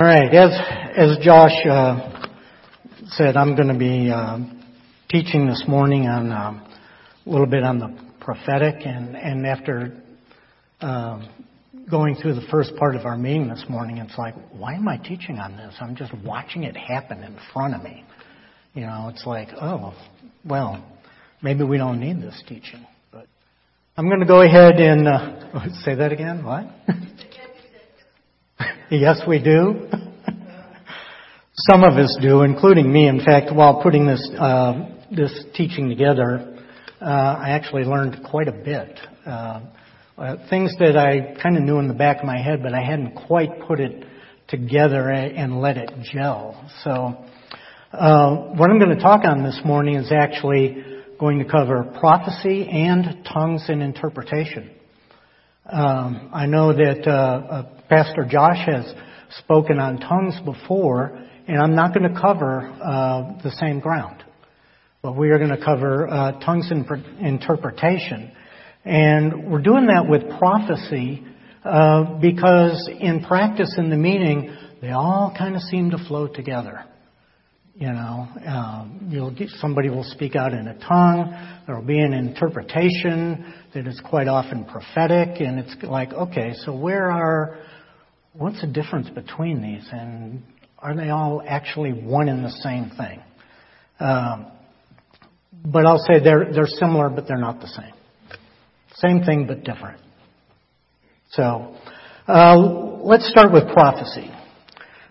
All right, as as Josh uh, said, I'm going to be uh, teaching this morning on uh, a little bit on the prophetic, and and after um, going through the first part of our meeting this morning, it's like, why am I teaching on this? I'm just watching it happen in front of me. You know, it's like, oh, well, maybe we don't need this teaching. But I'm going to go ahead and uh, say that again. What? Yes, we do. Some of us do, including me. In fact, while putting this uh, this teaching together, uh, I actually learned quite a bit. Uh, uh things that I kind of knew in the back of my head, but I hadn't quite put it together and let it gel. So, uh, what I'm going to talk on this morning is actually going to cover prophecy and tongues and interpretation. Um, I know that uh, Pastor Josh has spoken on tongues before, and I'm not going to cover uh, the same ground. But we are going to cover uh, tongues and interpretation. And we're doing that with prophecy uh, because in practice in the meeting, they all kind of seem to flow together. You know, um, you'll get, somebody will speak out in a tongue. There will be an interpretation that is quite often prophetic, and it's like, okay, so where are what's the difference between these, and are they all actually one and the same thing? Um, but I'll say they're they're similar, but they're not the same. Same thing, but different. So uh, let's start with prophecy.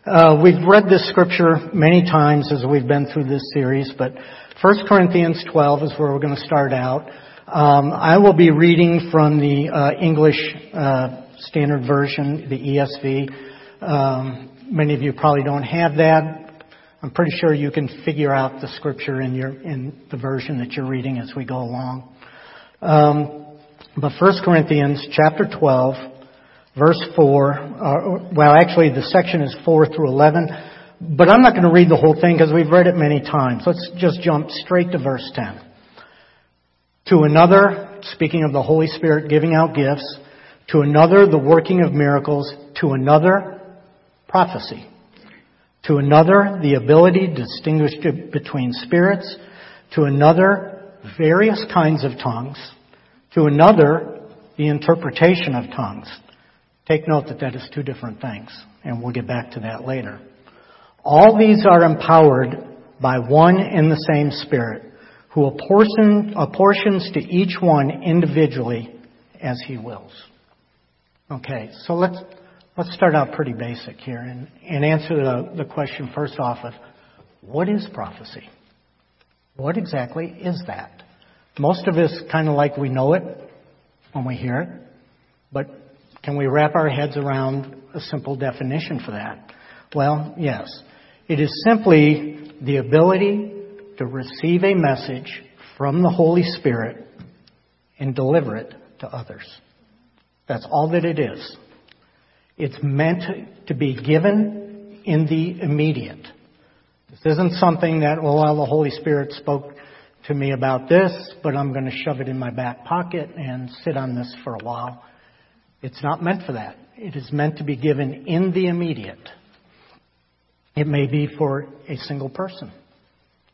Uh, we've read this scripture many times as we've been through this series, but 1 Corinthians 12 is where we're going to start out. Um, I will be reading from the uh, English uh, Standard Version, the ESV. Um, many of you probably don't have that. I'm pretty sure you can figure out the scripture in your in the version that you're reading as we go along. Um, but 1 Corinthians chapter 12, verse 4. Uh, well, actually, the section is 4 through 11. But I'm not going to read the whole thing because we've read it many times. Let's just jump straight to verse 10. To another, speaking of the Holy Spirit giving out gifts, to another, the working of miracles. To another, prophecy. To another, the ability to distinguish between spirits. To another, various kinds of tongues. To another, the interpretation of tongues. Take note that that is two different things, and we'll get back to that later. All these are empowered by one and the same Spirit, who apportions to each one individually as he wills. Okay, so let's let's start out pretty basic here and, and answer the, the question first off of what is prophecy? What exactly is that? Most of us kind of like we know it when we hear it, but can we wrap our heads around a simple definition for that? Well, yes. It is simply the ability to receive a message from the Holy Spirit and deliver it to others. That's all that it is. It's meant to be given in the immediate. This isn't something that, well, the Holy Spirit spoke to me about this, but I'm going to shove it in my back pocket and sit on this for a while. It's not meant for that. It is meant to be given in the immediate. It may be for a single person.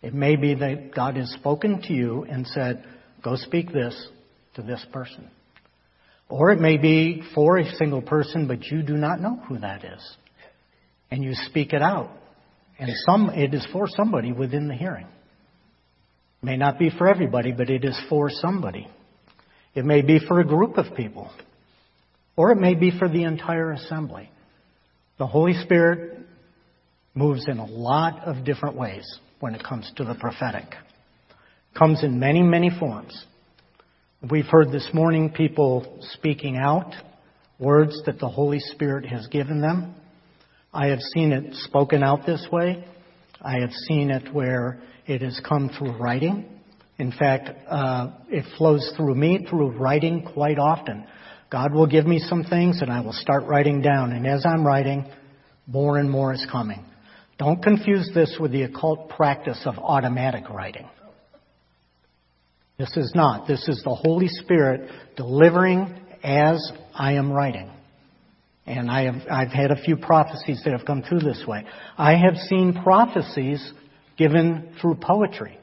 It may be that God has spoken to you and said, go speak this to this person. Or it may be for a single person, but you do not know who that is. And you speak it out. And some, it is for somebody within the hearing. It may not be for everybody, but it is for somebody. It may be for a group of people. Or it may be for the entire assembly. The Holy Spirit moves in a lot of different ways when it comes to the prophetic. Comes in many, many forms. We've heard this morning people speaking out words that the Holy Spirit has given them. I have seen it spoken out this way. I have seen it where it has come through writing. In fact, uh, it flows through me through writing quite often. God will give me some things and I will start writing down. And as I'm writing, more and more is coming. Don't confuse this with the occult practice of automatic writing. This is not. This is the Holy Spirit delivering as I am writing. And I have, I've had a few prophecies that have come through this way. I have seen prophecies given through poetry.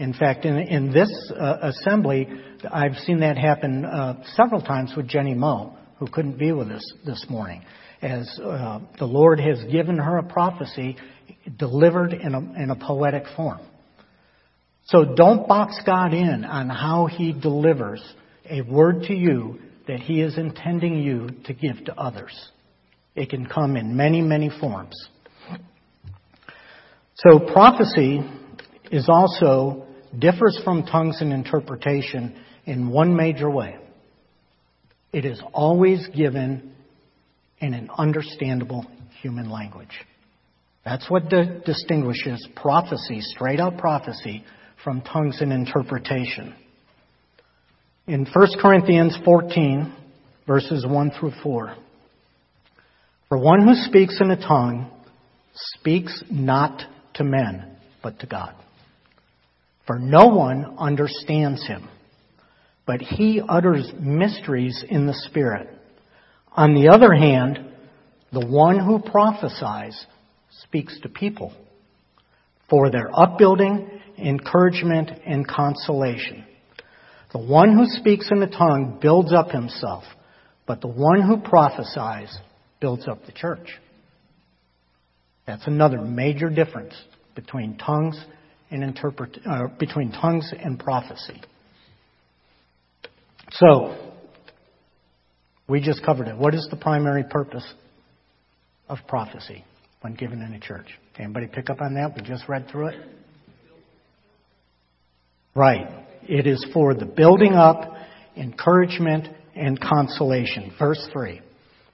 In fact, in, in this uh, assembly, I've seen that happen uh, several times with Jenny Moe, who couldn't be with us this morning. As uh, the Lord has given her a prophecy delivered in a, in a poetic form. So don't box God in on how He delivers a word to you that He is intending you to give to others. It can come in many, many forms. So prophecy is also differs from tongues and interpretation in one major way. It is always given in an understandable human language. That's what di- distinguishes prophecy, straight out prophecy, from tongues and interpretation. In 1 Corinthians 14, verses 1 through 4, for one who speaks in a tongue speaks not to men, but to God. For no one understands him, but he utters mysteries in the Spirit. On the other hand, the one who prophesies speaks to people for their upbuilding, encouragement, and consolation. The one who speaks in the tongue builds up himself, but the one who prophesies builds up the church. That's another major difference between tongues and interpret, uh, between tongues and prophecy. So, we just covered it. What is the primary purpose of prophecy when given in a church? Anybody pick up on that? We just read through it. Right. It is for the building up, encouragement, and consolation. Verse 3.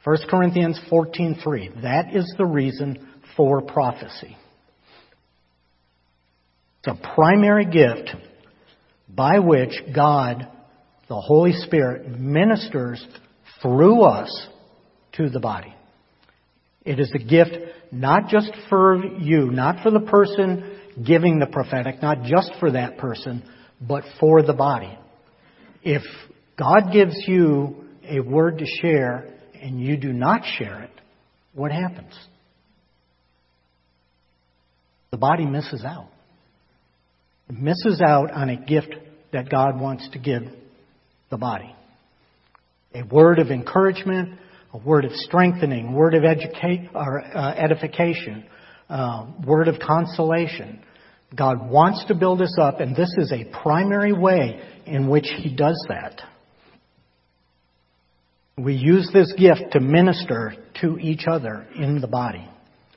1 Corinthians 14:3. That is the reason for prophecy. It's a primary gift by which God, the Holy Spirit, ministers through us to the body. It is a gift not just for you, not for the person giving the prophetic, not just for that person, but for the body. If God gives you a word to share and you do not share it, what happens? The body misses out. It misses out on a gift that God wants to give the body. A word of encouragement, a word of strengthening, word of educate or uh, edification, uh, word of consolation. God wants to build us up, and this is a primary way in which He does that. We use this gift to minister to each other in the body.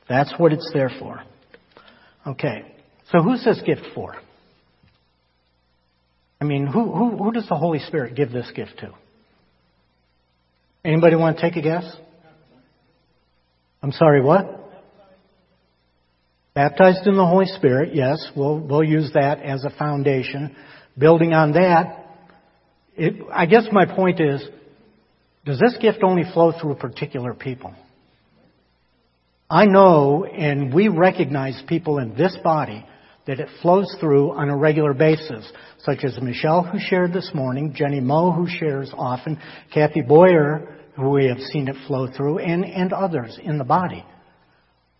That's what it's there for. Okay, so who's this gift for? I mean, who, who, who does the Holy Spirit give this gift to? Anybody want to take a guess? I'm sorry, what? Baptized in the Holy Spirit, yes, we'll, we'll use that as a foundation. Building on that, it, I guess my point is, does this gift only flow through particular people? I know and we recognize people in this body that it flows through on a regular basis, such as Michelle, who shared this morning, Jenny Moe, who shares often, Kathy Boyer, who we have seen it flow through, and, and others in the body.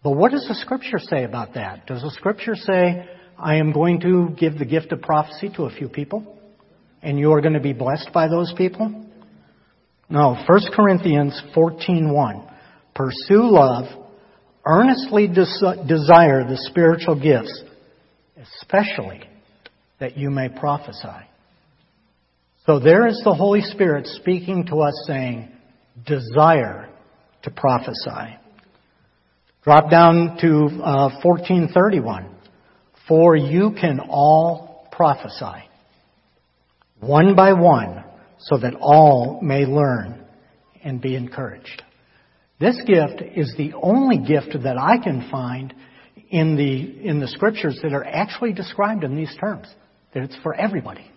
But what does the scripture say about that? Does the scripture say, I am going to give the gift of prophecy to a few people, and you are going to be blessed by those people? No, 1 Corinthians 14.1. Pursue love, earnestly des- desire the spiritual gifts, especially that you may prophesy. So there is the Holy Spirit speaking to us saying, desire to prophesy. Drop down to uh, 1431. For you can all prophesy, one by one, so that all may learn and be encouraged. This gift is the only gift that I can find in the, in the scriptures that are actually described in these terms, that it's for everybody.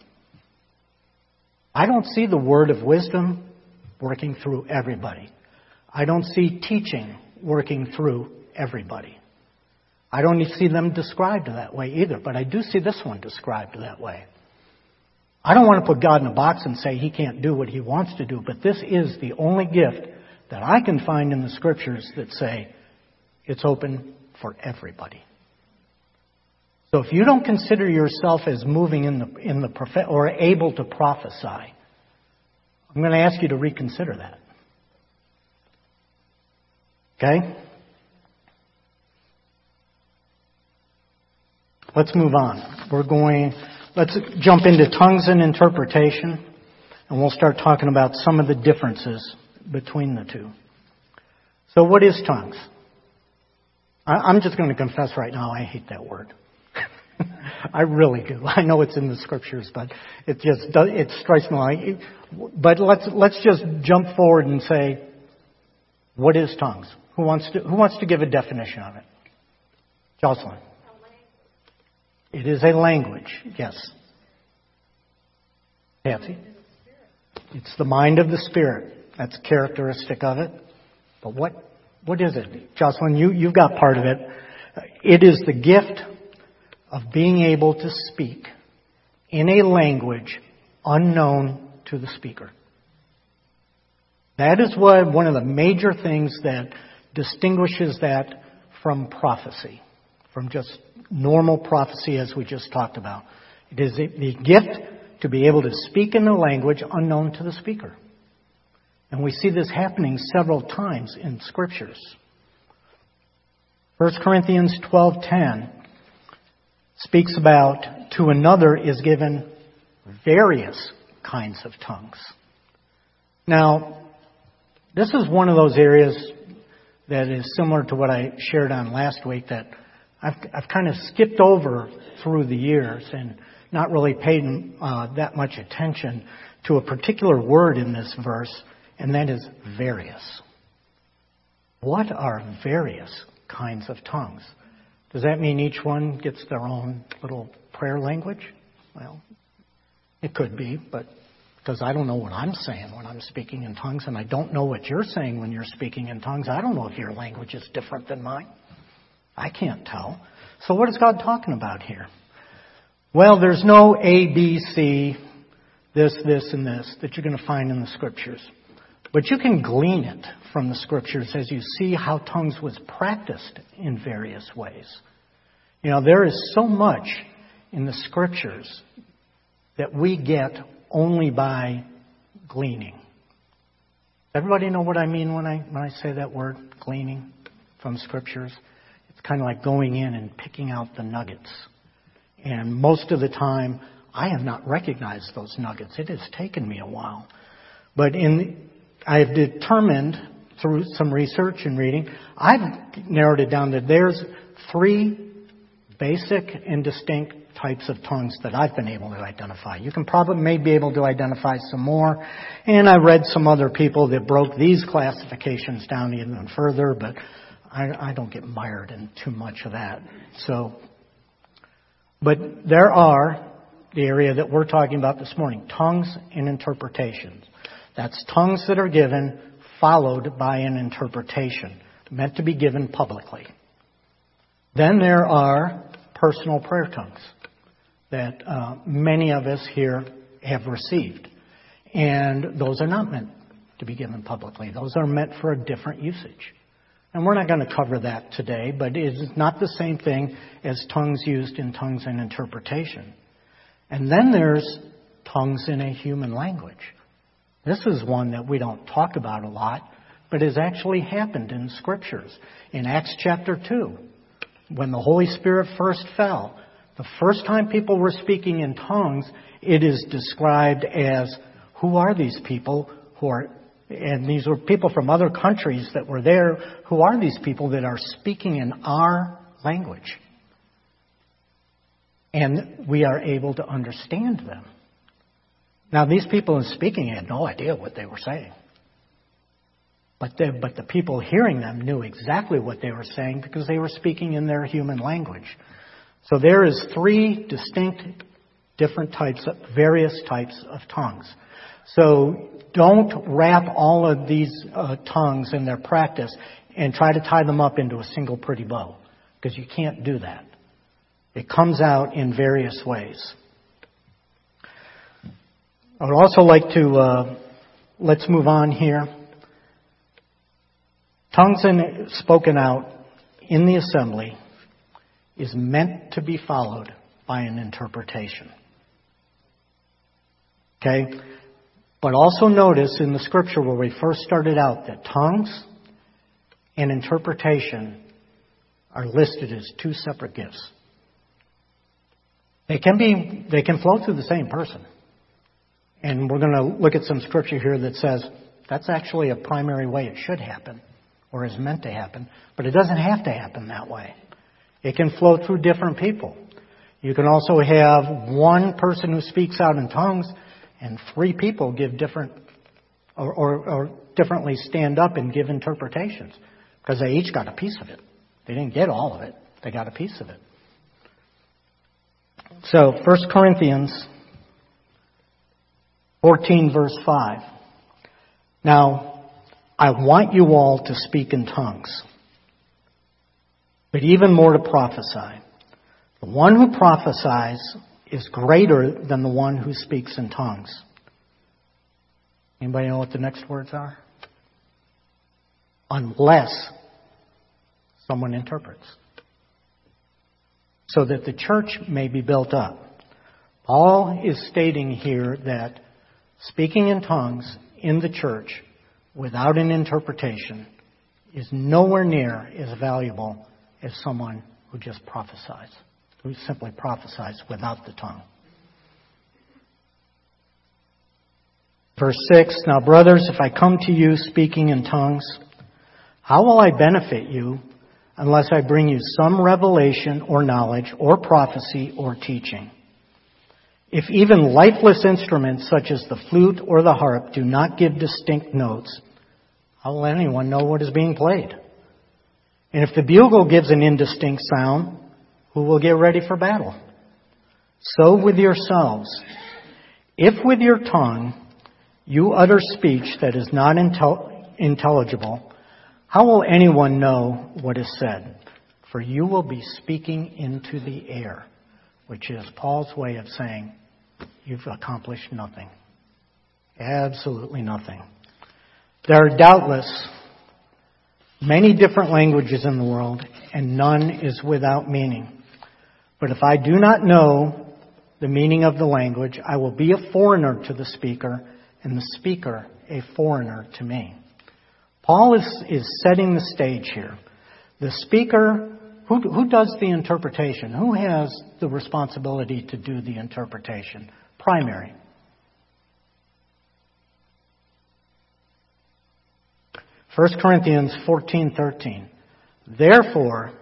I don't see the word of wisdom working through everybody. I don't see teaching working through everybody. I don't see them described that way either, but I do see this one described that way. I don't want to put God in a box and say he can't do what he wants to do, but this is the only gift that I can find in the scriptures that say it's open for everybody. So if you don't consider yourself as moving in the, in the or able to prophesy, I'm going to ask you to reconsider that. Okay? Let's move on. We're going, let's jump into tongues and interpretation, and we'll start talking about some of the differences between the two. So what is tongues? I'm just going to confess right now, I hate that word. I really do. I know it's in the scriptures, but it just it strikes me like. But let's let's just jump forward and say, what is tongues? Who wants to Who wants to give a definition of it? Jocelyn. It is a language. Yes. Nancy. It's the mind of the spirit. That's characteristic of it. But what what is it, Jocelyn? You you've got part of it. It is the gift of being able to speak in a language unknown to the speaker. That is what one of the major things that distinguishes that from prophecy, from just normal prophecy as we just talked about. It is the gift to be able to speak in a language unknown to the speaker. And we see this happening several times in scriptures. 1 Corinthians 12:10 speaks about to another is given various kinds of tongues. Now, this is one of those areas that is similar to what I shared on last week that I've, I've kind of skipped over through the years and not really paid uh, that much attention to a particular word in this verse, and that is various. What are various kinds of tongues? Does that mean each one gets their own little prayer language? Well, it could be, but because I don't know what I'm saying when I'm speaking in tongues, and I don't know what you're saying when you're speaking in tongues. I don't know if your language is different than mine. I can't tell. So, what is God talking about here? Well, there's no A, B, C, this, this, and this that you're going to find in the scriptures. But you can glean it from the scriptures as you see how tongues was practiced in various ways. You know, there is so much in the scriptures that we get only by gleaning. Everybody know what I mean when I when I say that word gleaning from scriptures? It's kind of like going in and picking out the nuggets. And most of the time I have not recognized those nuggets. It has taken me a while. But in I have determined through some research and reading, I've narrowed it down that there's three basic and distinct types of tongues that I've been able to identify. You can probably may be able to identify some more, and I read some other people that broke these classifications down even further, but I, I don't get mired in too much of that. So, but there are the area that we're talking about this morning, tongues and interpretations. That's tongues that are given followed by an interpretation, meant to be given publicly. Then there are personal prayer tongues that uh, many of us here have received. And those are not meant to be given publicly. Those are meant for a different usage. And we're not going to cover that today, but it is not the same thing as tongues used in tongues and interpretation. And then there's tongues in a human language. This is one that we don't talk about a lot, but has actually happened in scriptures. In Acts chapter 2, when the Holy Spirit first fell, the first time people were speaking in tongues, it is described as who are these people who are, and these were people from other countries that were there, who are these people that are speaking in our language? And we are able to understand them. Now, these people in speaking had no idea what they were saying. But the, but the people hearing them knew exactly what they were saying because they were speaking in their human language. So there is three distinct, different types, of, various types of tongues. So don't wrap all of these uh, tongues in their practice and try to tie them up into a single pretty bow because you can't do that. It comes out in various ways. I would also like to, uh, let's move on here. Tongues in, spoken out in the assembly is meant to be followed by an interpretation. Okay? But also notice in the scripture where we first started out that tongues and interpretation are listed as two separate gifts. They can be, they can flow through the same person. And we're going to look at some scripture here that says that's actually a primary way it should happen or is meant to happen, but it doesn't have to happen that way. It can flow through different people. You can also have one person who speaks out in tongues and three people give different or, or, or differently stand up and give interpretations because they each got a piece of it. They didn't get all of it. They got a piece of it. So, 1 Corinthians 14 verse 5. Now, I want you all to speak in tongues, but even more to prophesy. The one who prophesies is greater than the one who speaks in tongues. Anybody know what the next words are? Unless someone interprets. So that the church may be built up. Paul is stating here that speaking in tongues in the church without an interpretation is nowhere near as valuable as someone who just prophesies who simply prophesies without the tongue. Verse 6 Now, brothers, if I come to you speaking in tongues, how will I benefit you unless I bring you some revelation or knowledge or prophecy or teaching? If even lifeless instruments such as the flute or the harp do not give distinct notes, how will anyone know what is being played? And if the bugle gives an indistinct sound, who will get ready for battle. So with yourselves. If with your tongue you utter speech that is not intel- intelligible, how will anyone know what is said? For you will be speaking into the air, which is Paul's way of saying, you've accomplished nothing. Absolutely nothing. There are doubtless many different languages in the world, and none is without meaning. But if I do not know the meaning of the language, I will be a foreigner to the speaker, and the speaker a foreigner to me. Paul is, is setting the stage here. The speaker, who, who does the interpretation? Who has the responsibility to do the interpretation? Primary. First Corinthians 14:13. Therefore,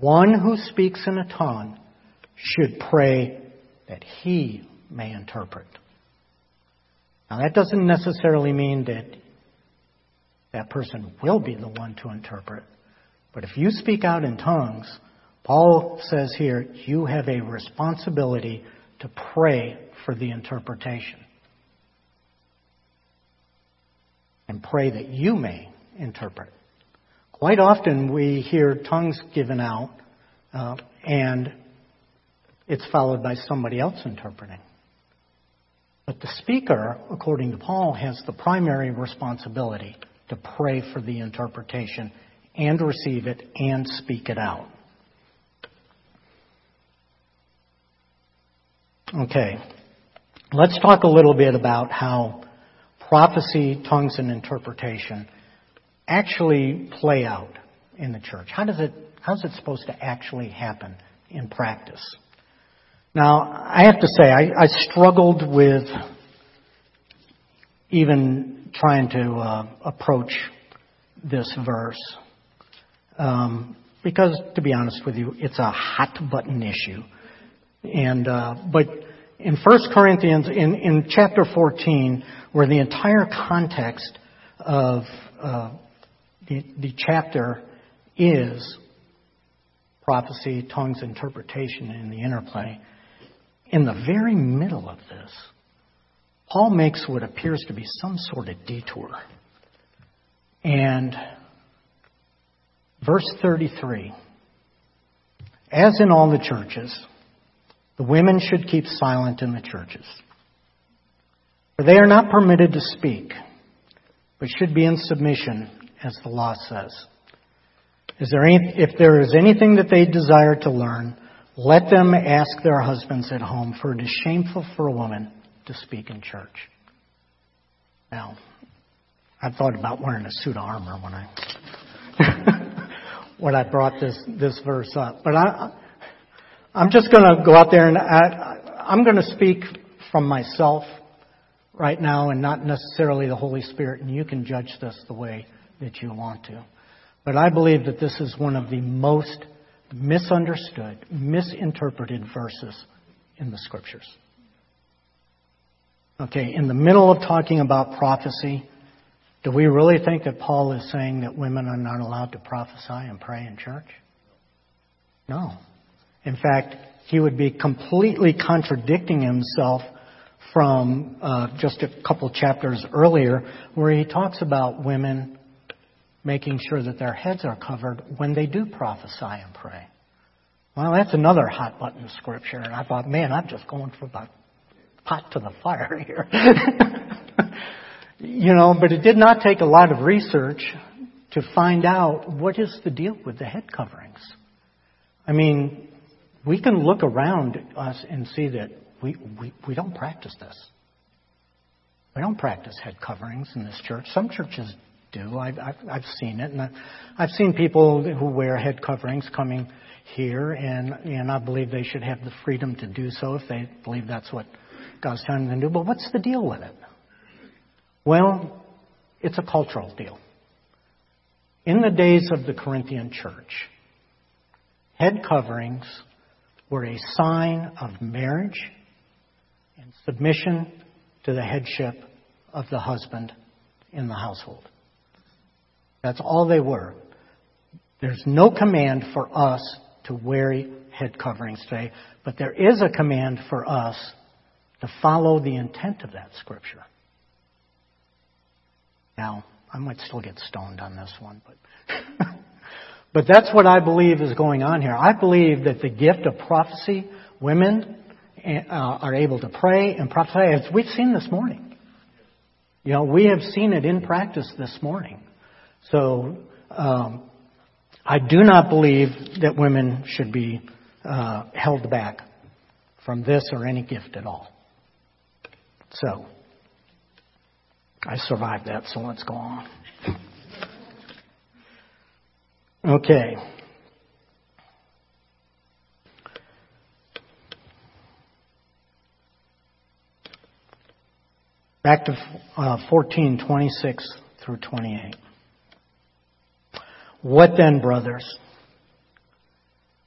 one who speaks in a tongue should pray that he may interpret. Now that doesn't necessarily mean that that person will be the one to interpret. But if you speak out in tongues, Paul says here, you have a responsibility to pray for the interpretation. And pray that you may interpret. Quite often we hear tongues given out, uh, and it's followed by somebody else interpreting. But the speaker, according to Paul, has the primary responsibility to pray for the interpretation and receive it and speak it out. Okay, let's talk a little bit about how prophecy, tongues, and interpretation actually play out in the church? How does it, how's it supposed to actually happen in practice? Now, I have to say, I, I struggled with even trying to uh, approach this verse. Um, because, to be honest with you, it's a hot button issue. And, uh, but in 1 Corinthians, in, in chapter 14, where the entire context of uh, the, the chapter is prophecy, tongues, interpretation, and the interplay. In the very middle of this, Paul makes what appears to be some sort of detour. And verse 33 As in all the churches, the women should keep silent in the churches. For they are not permitted to speak, but should be in submission as the law says. Is there any, if there is anything that they desire to learn, let them ask their husbands at home, for it is shameful for a woman to speak in church. Now, I thought about wearing a suit of armor when I when I brought this this verse up, but I I'm just going to go out there and I, I'm going to speak from myself right now and not necessarily the Holy Spirit, and you can judge this the way that you want to. But I believe that this is one of the most misunderstood, misinterpreted verses in the Scriptures. Okay, in the middle of talking about prophecy, do we really think that Paul is saying that women are not allowed to prophesy and pray in church? No. In fact, he would be completely contradicting himself from uh, just a couple chapters earlier, where he talks about women making sure that their heads are covered when they do prophesy and pray. Well, that's another hot button scripture, and I thought, man, I'm just going from the pot to the fire here. you know, but it did not take a lot of research to find out what is the deal with the head coverings. I mean, we can look around us and see that we, we, we don't practice this. We don't practice head coverings in this church. Some churches do. I've, I've, I've seen it. And I've, I've seen people who wear head coverings coming here, and, and I believe they should have the freedom to do so if they believe that's what God's telling them to do. But what's the deal with it? Well, it's a cultural deal. In the days of the Corinthian church, head coverings were a sign of marriage and submission to the headship of the husband in the household. That's all they were. There's no command for us to wear head coverings today, but there is a command for us to follow the intent of that scripture. Now, I might still get stoned on this one, but but that's what I believe is going on here. I believe that the gift of prophecy, women uh, are able to pray and prophesy, as we've seen this morning. You know, we have seen it in practice this morning. So, um, I do not believe that women should be uh, held back from this or any gift at all. So, I survived that, so let's go on. Okay. Back to uh, 14, 26 through 28. What then, brothers?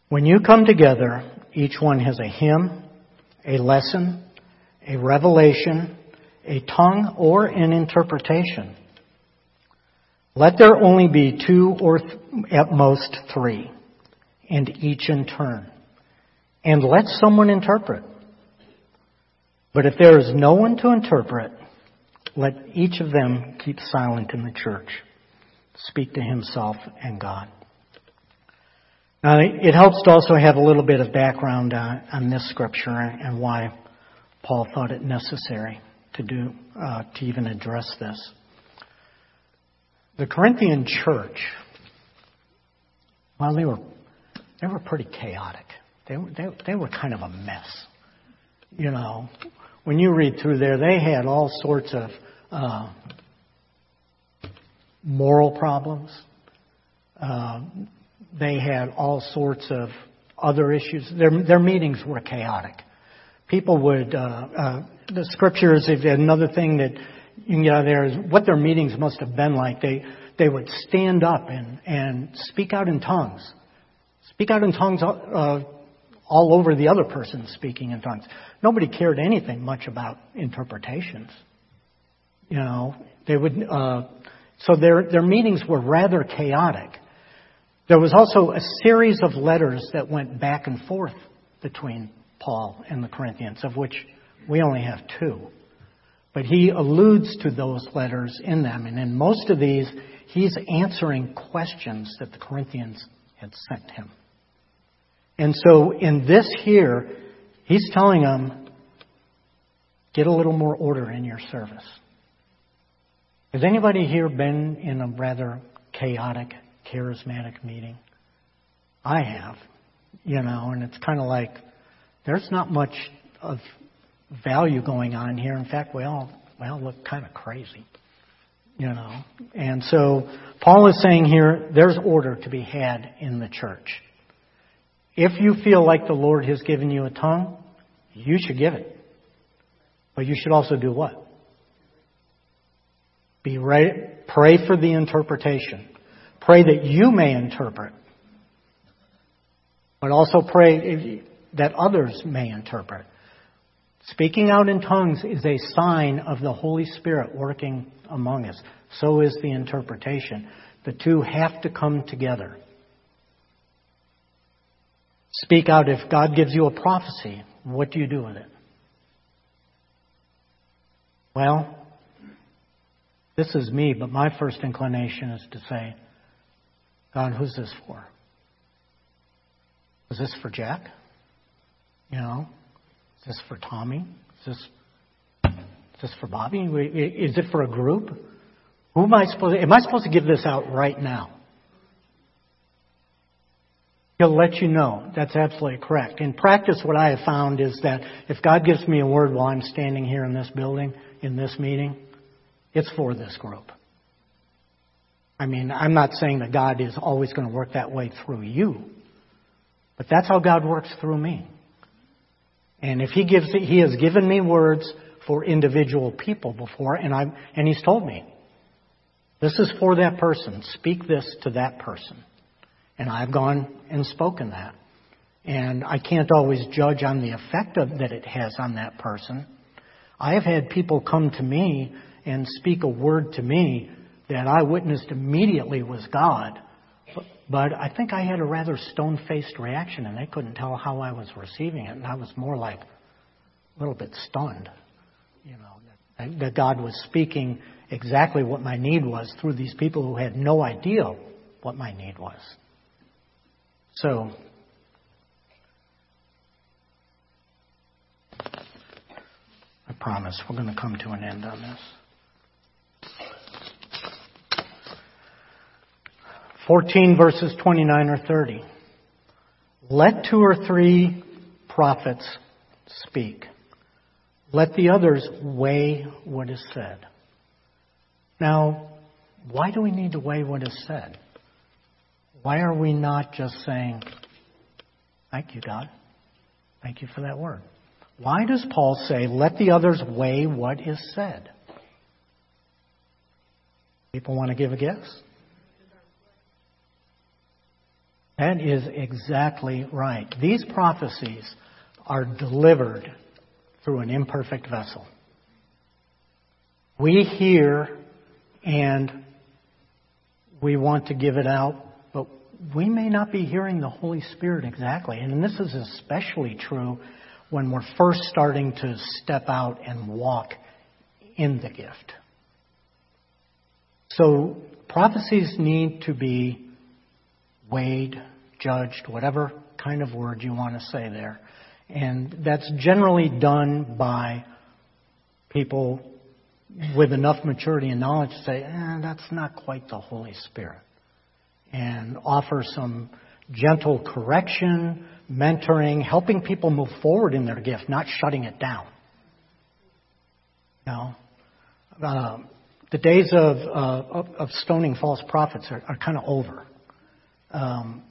When you come together, each one has a hymn, a lesson, a revelation, a tongue, or an interpretation. Let there only be two or th- at most three, and each in turn. And let someone interpret. But if there is no one to interpret, let each of them keep silent in the church, speak to himself and God. Now, it helps to also have a little bit of background uh, on this scripture and why Paul thought it necessary to do uh, to even address this. The Corinthian church, well, they were they were pretty chaotic. They they they were kind of a mess. You know, when you read through there, they had all sorts of uh, moral problems. Uh, they had all sorts of other issues. Their their meetings were chaotic. People would uh, uh the scriptures, another thing that you can get out there is what their meetings must have been like. They, they would stand up and, and speak out in tongues. Speak out in tongues uh, all over the other person speaking in tongues. Nobody cared anything much about interpretations. You know, they would, uh, so their, their meetings were rather chaotic. There was also a series of letters that went back and forth between Paul and the Corinthians, of which we only have two. But he alludes to those letters in them. And in most of these, he's answering questions that the Corinthians had sent him. And so in this here, he's telling them, get a little more order in your service. Has anybody here been in a rather chaotic, charismatic meeting? I have, you know, and it's kind of like there's not much of value going on here. In fact, we all, we all look kind of crazy, you know. And so Paul is saying here there's order to be had in the church. If you feel like the Lord has given you a tongue, you should give it. But you should also do what? Be ready, pray for the interpretation. Pray that you may interpret. But also pray that others may interpret. Speaking out in tongues is a sign of the Holy Spirit working among us. So is the interpretation. The two have to come together. Speak out if God gives you a prophecy. What do you do with it? Well, this is me, but my first inclination is to say, God, who's this for? Is this for Jack? You know? Is this for Tommy? Is this, is this for Bobby? Is it for a group? Who am I supposed to, am I supposed to give this out right now? He'll let you know. That's absolutely correct. In practice, what I have found is that if God gives me a word while I'm standing here in this building, in this meeting, it's for this group. I mean, I'm not saying that God is always going to work that way through you, but that's how God works through me. And if He gives, He has given me words for individual people before, and I and He's told me, this is for that person. Speak this to that person. And I've gone and spoken that. And I can't always judge on the effect of, that it has on that person. I have had people come to me and speak a word to me that I witnessed immediately was God. But I think I had a rather stone faced reaction, and they couldn't tell how I was receiving it. And I was more like a little bit stunned, you know, that God was speaking exactly what my need was through these people who had no idea what my need was. So, I promise we're going to come to an end on this. 14 verses 29 or 30. Let two or three prophets speak. Let the others weigh what is said. Now, why do we need to weigh what is said? Why are we not just saying, Thank you, God? Thank you for that word. Why does Paul say, Let the others weigh what is said? People want to give a guess? That is exactly right. These prophecies are delivered through an imperfect vessel. We hear and we want to give it out, but we may not be hearing the Holy Spirit exactly. And this is especially true when we're first starting to step out and walk in the gift. So prophecies need to be weighed, judged, whatever kind of word you want to say there. And that's generally done by people with enough maturity and knowledge to say, eh, that's not quite the Holy Spirit. And offer some gentle correction, mentoring, helping people move forward in their gift, not shutting it down. Know, uh, the days of, uh, of, stoning false prophets are, are kind of over. Um,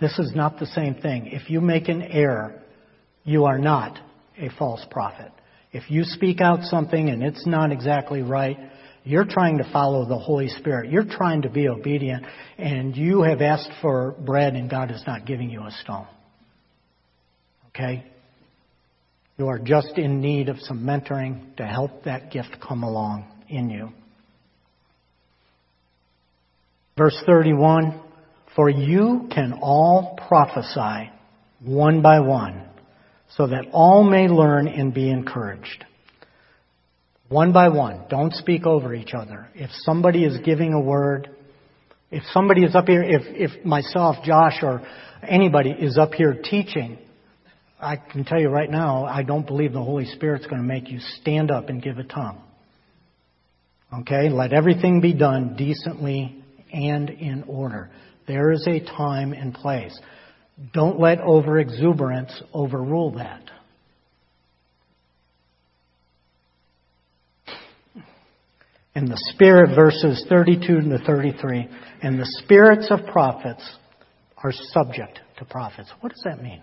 this is not the same thing. If you make an error, you are not a false prophet. If you speak out something and it's not exactly right, you're trying to follow the Holy Spirit. You're trying to be obedient, and you have asked for bread, and God is not giving you a stone. Okay? You are just in need of some mentoring to help that gift come along in you. Verse 31 For you can all prophesy one by one so that all may learn and be encouraged. One by one. Don't speak over each other. If somebody is giving a word, if somebody is up here, if, if myself, Josh, or anybody is up here teaching, I can tell you right now, I don't believe the Holy Spirit's going to make you stand up and give a tongue. Okay? Let everything be done decently and in order. There is a time and place. Don't let overexuberance overrule that. And the Spirit, verses 32 to 33, and the spirits of prophets are subject to prophets. What does that mean?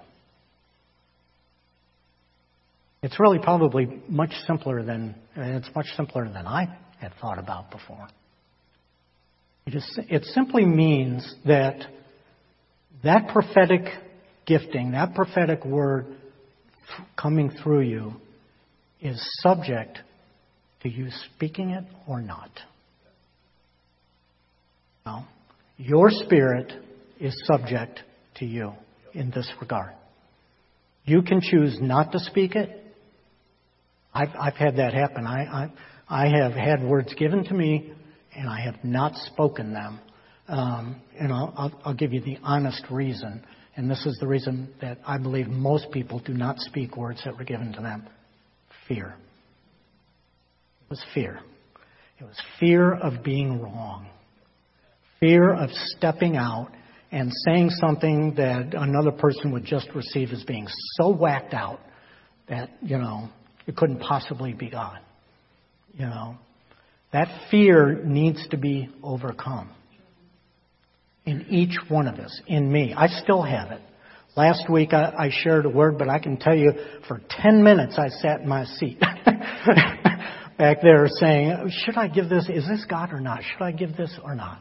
It's really probably much simpler than it's much simpler than I had thought about before. It, is, it simply means that that prophetic gifting, that prophetic word coming through you is subject to you speaking it or not. No. Your spirit is subject to you in this regard. You can choose not to speak it, I've, I've had that happen. I, I, I have had words given to me and I have not spoken them. Um, and I'll, I'll, I'll give you the honest reason. And this is the reason that I believe most people do not speak words that were given to them fear. It was fear. It was fear of being wrong, fear of stepping out and saying something that another person would just receive as being so whacked out that, you know, it couldn't possibly be God. You know, that fear needs to be overcome in each one of us, in me. I still have it. Last week I, I shared a word, but I can tell you for 10 minutes I sat in my seat back there saying, should I give this? Is this God or not? Should I give this or not?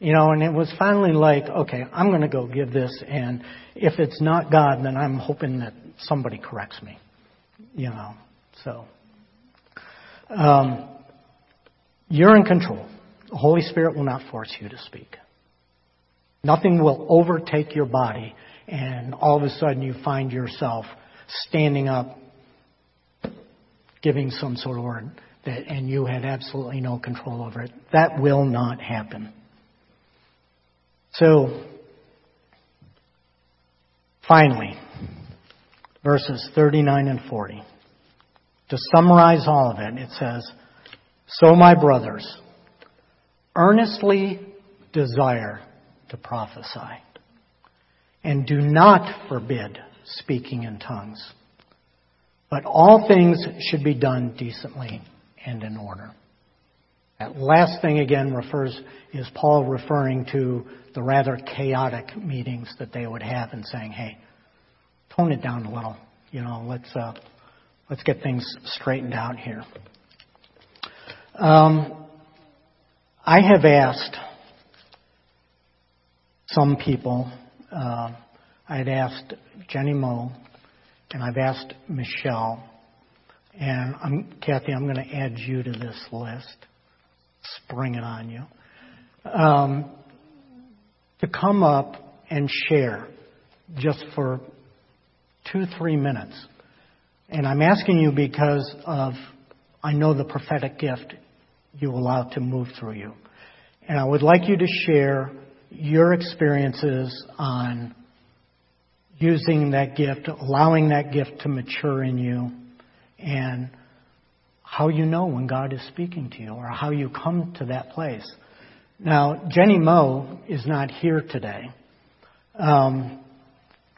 You know, and it was finally like, okay, I'm going to go give this, and if it's not God, then I'm hoping that somebody corrects me. You know, so, um, you're in control. The Holy Spirit will not force you to speak. Nothing will overtake your body, and all of a sudden you find yourself standing up, giving some sort of word, that, and you had absolutely no control over it. That will not happen. So, finally, verses 39 and 40. To summarize all of it, it says, So my brothers, earnestly desire to prophesy, and do not forbid speaking in tongues. But all things should be done decently and in order. That last thing again refers, is Paul referring to the rather chaotic meetings that they would have and saying, hey, tone it down a little. You know, let's, uh, Let's get things straightened out here. Um, I have asked some people, uh, I had asked Jenny Moe, and I've asked Michelle, and I'm, Kathy, I'm going to add you to this list, spring it on you, um, to come up and share just for two, three minutes. And I'm asking you because of, I know the prophetic gift you allow to move through you. And I would like you to share your experiences on using that gift, allowing that gift to mature in you, and how you know when God is speaking to you or how you come to that place. Now, Jenny Moe is not here today. Um,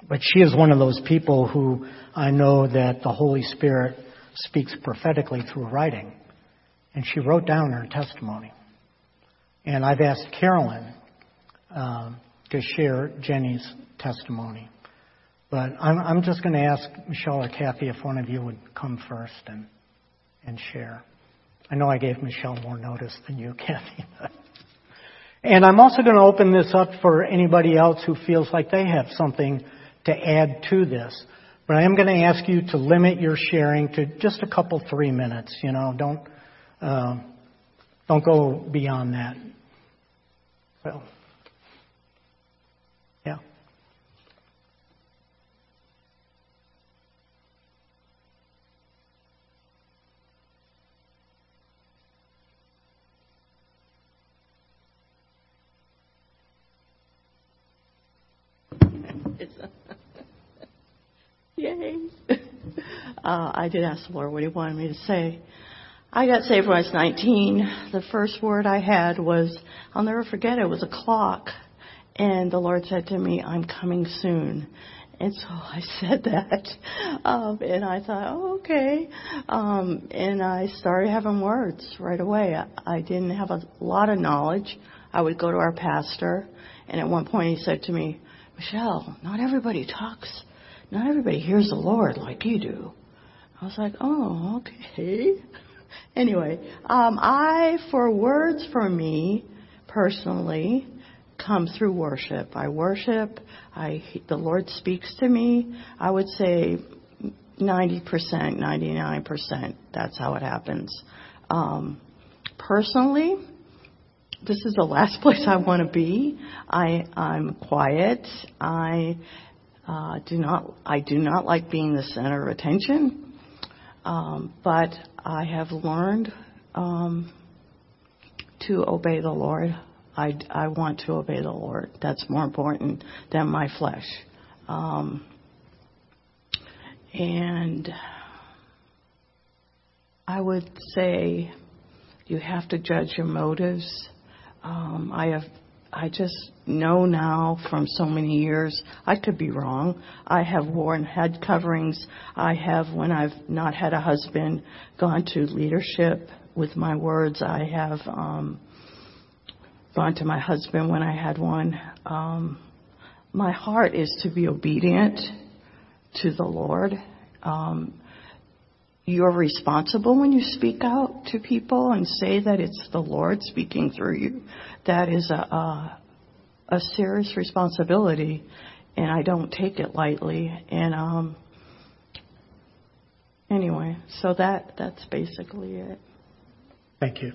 but she is one of those people who I know that the Holy Spirit speaks prophetically through writing. And she wrote down her testimony. And I've asked Carolyn um, to share Jenny's testimony. But I'm, I'm just going to ask Michelle or Kathy if one of you would come first and, and share. I know I gave Michelle more notice than you, Kathy. and I'm also going to open this up for anybody else who feels like they have something to add to this. But I am going to ask you to limit your sharing to just a couple, three minutes. You know, don't uh, don't go beyond that. So, yeah. Yay. Uh, I did ask the Lord what He wanted me to say. I got saved when I was 19. The first word I had was, I'll never forget, it was a clock. And the Lord said to me, I'm coming soon. And so I said that. Um, and I thought, oh, okay. Um, and I started having words right away. I, I didn't have a lot of knowledge. I would go to our pastor, and at one point he said to me, Michelle, not everybody talks, not everybody hears the Lord like you do. I was like, oh, okay. anyway, um, I, for words for me, personally, come through worship. I worship. I the Lord speaks to me. I would say 90%, 99%. That's how it happens. Um, personally, this is the last place I want to be. I I'm quiet. I uh, do not I do not like being the center of attention. Um, but I have learned um, to obey the Lord. I, I want to obey the Lord. That's more important than my flesh. Um, and I would say you have to judge your motives. Um, I have, I just know now from so many years. I could be wrong. I have worn head coverings. I have, when I've not had a husband, gone to leadership with my words. I have um, gone to my husband when I had one. Um, my heart is to be obedient to the Lord. Um, you're responsible when you speak out to people and say that it's the Lord speaking through you. That is a, a, serious responsibility, and I don't take it lightly. And um, anyway, so that that's basically it. Thank you.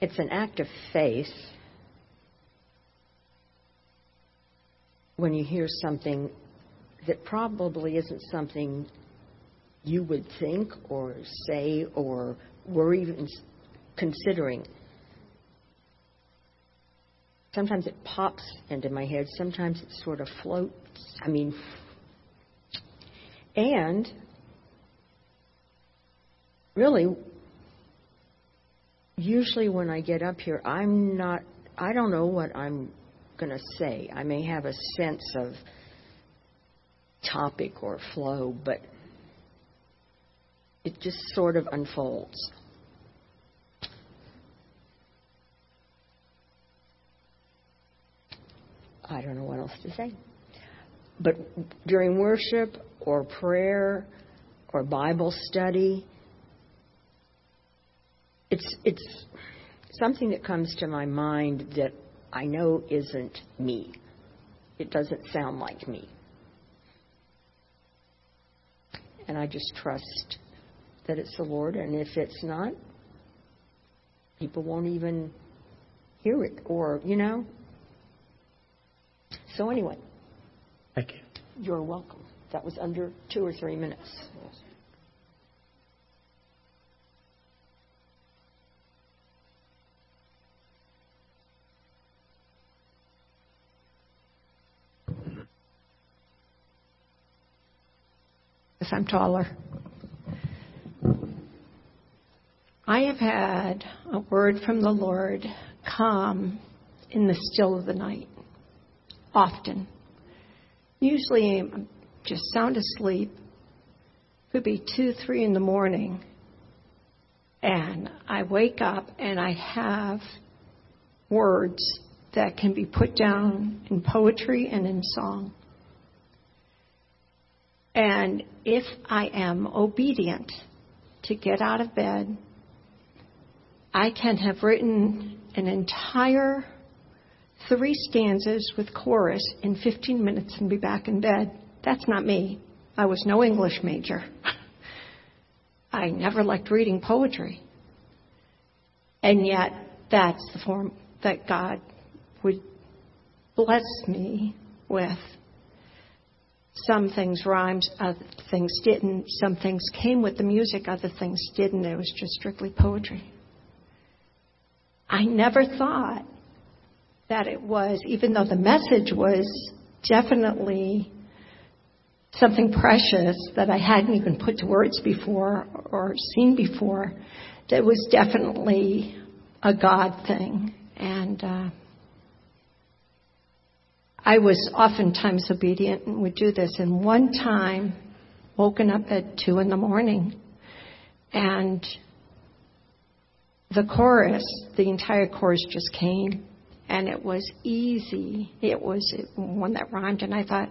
It's an act of faith when you hear something that probably isn't something you would think or say or were even considering. Sometimes it pops into my head, sometimes it sort of floats. I mean, and really, usually when I get up here, I'm not, I don't know what I'm going to say. I may have a sense of topic or flow, but it just sort of unfolds. I don't know what else to say. But during worship or prayer or Bible study, it's it's something that comes to my mind that I know isn't me. It doesn't sound like me. And I just trust that it's the Lord, and if it's not, people won't even hear it, or, you know. So, anyway. Thank you. You're welcome. That was under two or three minutes. I'm taller. I have had a word from the Lord come in the still of the night, often. Usually I'm just sound asleep. Could be two, three in the morning. And I wake up and I have words that can be put down in poetry and in song. And if I am obedient to get out of bed, I can have written an entire three stanzas with chorus in 15 minutes and be back in bed. That's not me. I was no English major. I never liked reading poetry. And yet, that's the form that God would bless me with some things rhymed, other things didn't. Some things came with the music, other things didn't. It was just strictly poetry. I never thought that it was, even though the message was definitely something precious that I hadn't even put to words before or seen before, that was definitely a God thing. And uh, I was oftentimes obedient and would do this. And one time, woken up at two in the morning, and the chorus, the entire chorus just came, and it was easy. It was one that rhymed, and I thought,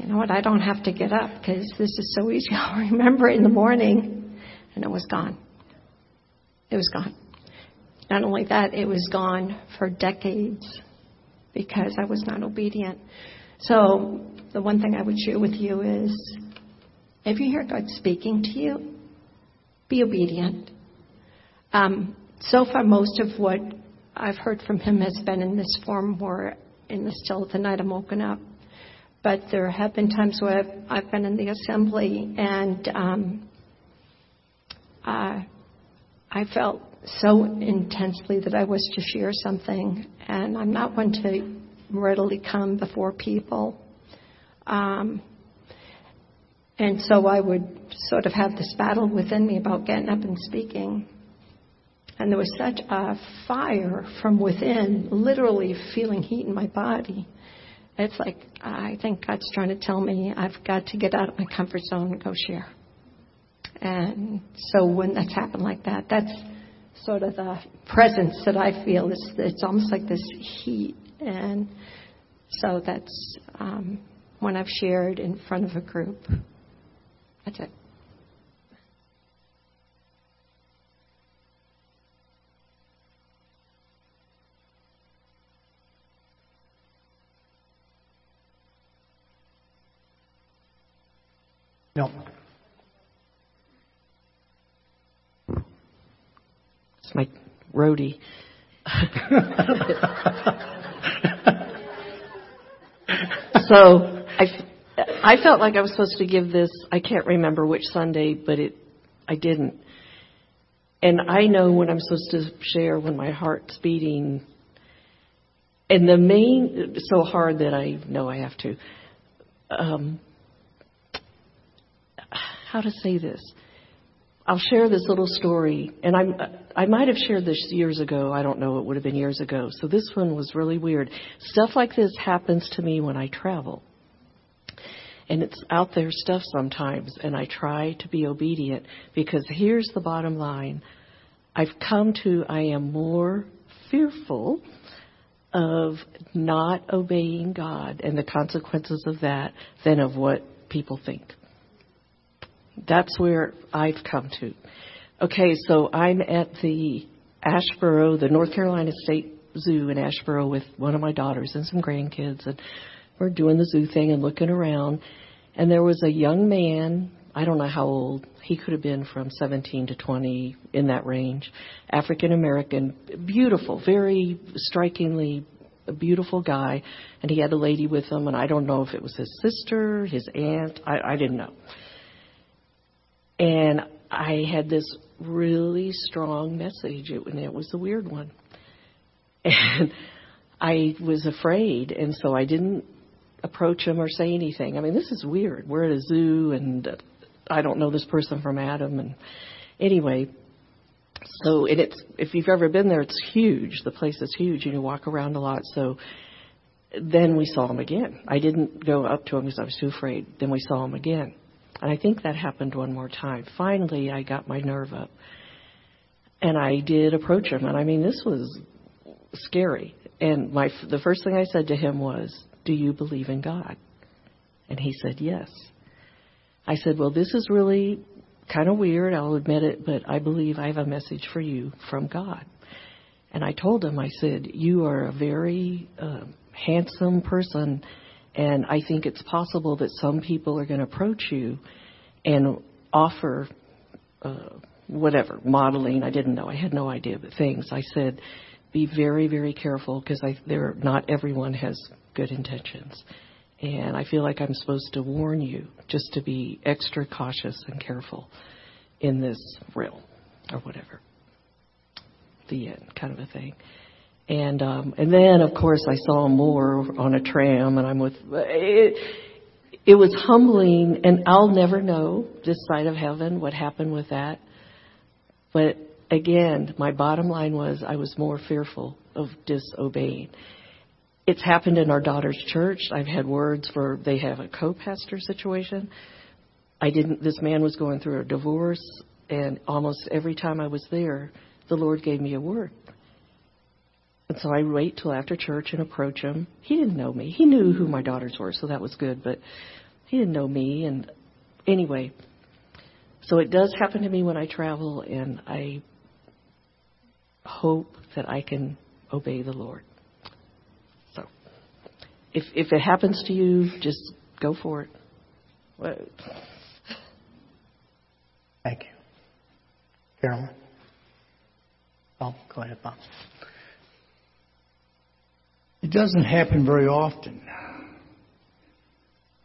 you know what, I don't have to get up because this is so easy. I'll remember it in the morning, and it was gone. It was gone. Not only that, it was gone for decades because I was not obedient. So, the one thing I would share with you is if you hear God speaking to you, be obedient. Um, so far, most of what I've heard from Him has been in this form where in the still of the night I'm woken up. But there have been times where I've, I've been in the assembly and um, uh, I felt so intensely that I was to share something, and I'm not one to readily come before people. Um, and so I would sort of have this battle within me about getting up and speaking. And there was such a fire from within, literally feeling heat in my body. It's like, I think God's trying to tell me I've got to get out of my comfort zone and go share. And so when that's happened like that, that's sort of the presence that I feel. It's, it's almost like this heat. And so that's um, when I've shared in front of a group. That's it. No. It's my roadie. so I, I felt like I was supposed to give this. I can't remember which Sunday, but it, I didn't. And I know when I'm supposed to share when my heart's beating. And the main, so hard that I know I have to. Um, how to say this. I'll share this little story, and I'm, I might have shared this years ago. I don't know. It would have been years ago. So this one was really weird. Stuff like this happens to me when I travel. And it's out there stuff sometimes, and I try to be obedient because here's the bottom line. I've come to, I am more fearful of not obeying God and the consequences of that than of what people think. That's where I've come to. Okay, so I'm at the Asheboro, the North Carolina State Zoo in Asheboro with one of my daughters and some grandkids, and we're doing the zoo thing and looking around. And there was a young man, I don't know how old, he could have been from 17 to 20 in that range, African American, beautiful, very strikingly beautiful guy, and he had a lady with him, and I don't know if it was his sister, his aunt, I, I didn't know. And I had this really strong message, and it was a weird one. And I was afraid, and so I didn't approach him or say anything. I mean, this is weird. We're at a zoo, and I don't know this person from Adam. And anyway, so and it's if you've ever been there, it's huge. The place is huge, and you walk around a lot. So then we saw him again. I didn't go up to him because I was too afraid. Then we saw him again. And I think that happened one more time. Finally, I got my nerve up. And I did approach him. And I mean, this was scary. And my, the first thing I said to him was, Do you believe in God? And he said, Yes. I said, Well, this is really kind of weird, I'll admit it, but I believe I have a message for you from God. And I told him, I said, You are a very uh, handsome person and I think it's possible that some people are going to approach you and offer uh, whatever, modeling. I didn't know. I had no idea, but things. I said, be very, very careful because there not everyone has good intentions. And I feel like I'm supposed to warn you just to be extra cautious and careful in this realm or whatever. The end kind of a thing. And um and then of course I saw more on a tram and I'm with it it was humbling and I'll never know this side of heaven what happened with that. But again, my bottom line was I was more fearful of disobeying. It's happened in our daughter's church. I've had words for they have a co-pastor situation. I didn't this man was going through a divorce and almost every time I was there, the Lord gave me a word. And so I wait till after church and approach him. He didn't know me. He knew who my daughters were, so that was good, but he didn't know me and anyway, so it does happen to me when I travel and I hope that I can obey the Lord. So, if if it happens to you, just go for it. Thank you. Carolyn? Oh, go ahead, Bob. It doesn't happen very often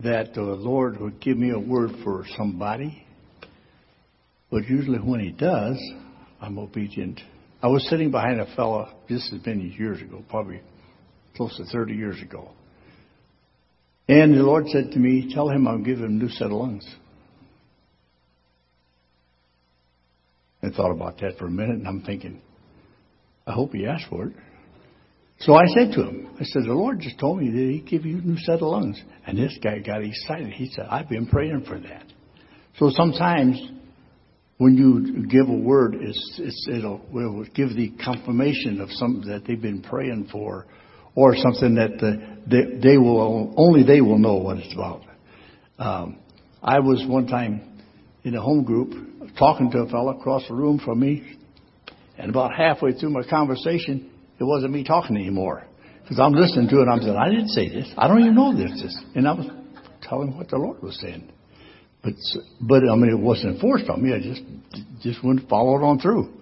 that the Lord would give me a word for somebody, but usually when He does, I'm obedient. I was sitting behind a fellow, this has been years ago, probably close to 30 years ago. And the Lord said to me, Tell him I'll give him a new set of lungs. I thought about that for a minute, and I'm thinking, I hope he asked for it. So I said to him, I said, the Lord just told me that he'd give you a new set of lungs. And this guy got excited. He said, I've been praying for that. So sometimes when you give a word, it's, it's, it'll, it'll give the confirmation of something that they've been praying for or something that the, they, they will, only they will know what it's about. Um, I was one time in a home group talking to a fellow across the room from me, and about halfway through my conversation, it wasn't me talking anymore. Because I'm listening to it, I'm saying, I didn't say this. I don't even know this. this. And I was telling what the Lord was saying. But, but I mean, it wasn't forced on me. I just, just wouldn't follow it on through.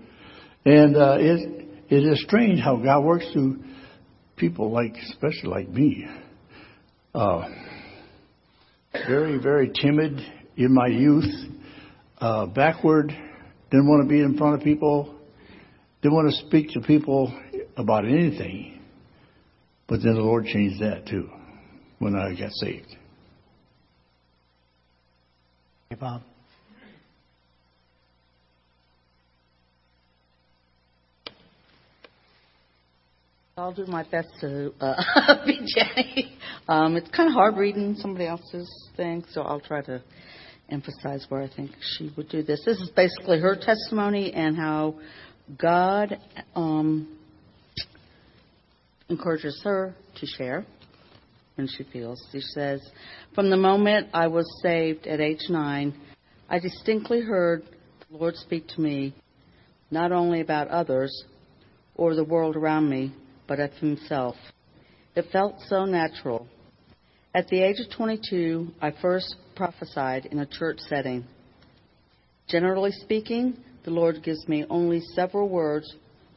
And, uh, it, it is strange how God works through people like, especially like me. Uh, very, very timid in my youth, uh, backward, didn't want to be in front of people, didn't want to speak to people about anything. But then the Lord changed that too when I got saved. Hey, Bob. I'll do my best to uh, be Jenny. Um, it's kind of hard reading somebody else's thing, so I'll try to emphasize where I think she would do this. This is basically her testimony and how God um, encourages her to share when she feels. She says, From the moment I was saved at age nine, I distinctly heard the Lord speak to me, not only about others or the world around me, but of Himself. It felt so natural. At the age of 22, I first prophesied in a church setting. Generally speaking, the Lord gives me only several words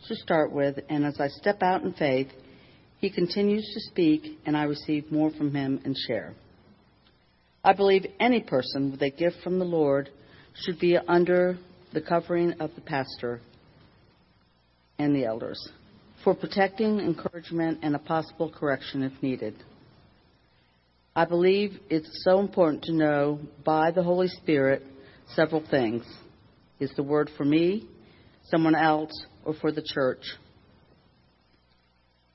to start with, and as I step out in faith, He continues to speak, and I receive more from Him and share. I believe any person with a gift from the Lord should be under the covering of the pastor and the elders for protecting, encouragement, and a possible correction if needed. I believe it's so important to know by the Holy Spirit several things. Is the word for me, someone else, or for the church?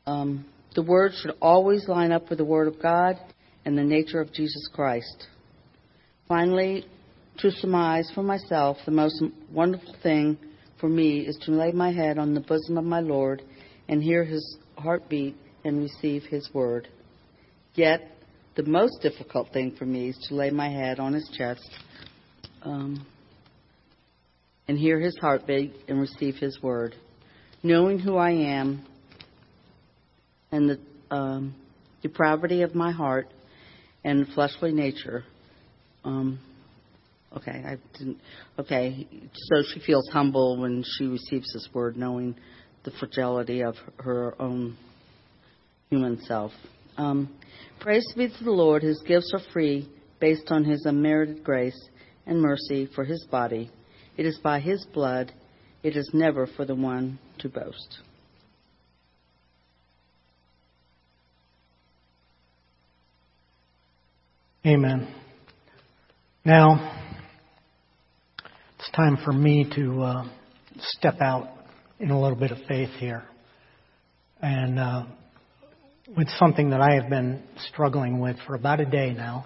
Um, the word should always line up with the Word of God and the nature of Jesus Christ. Finally, to surmise for myself, the most wonderful thing for me is to lay my head on the bosom of my Lord and hear his heartbeat and receive his word. Yet, the most difficult thing for me is to lay my head on his chest um, and hear his heartbeat and receive his word. Knowing who I am and the um, depravity of my heart and fleshly nature. Um, okay, I didn't. Okay, so she feels humble when she receives this word, knowing the fragility of her own human self. Um, praise be to the Lord, his gifts are free, based on his unmerited grace and mercy for his body. It is by his blood. It is never for the one to boast. Amen. Now, it's time for me to uh, step out in a little bit of faith here. And uh, with something that I have been struggling with for about a day now.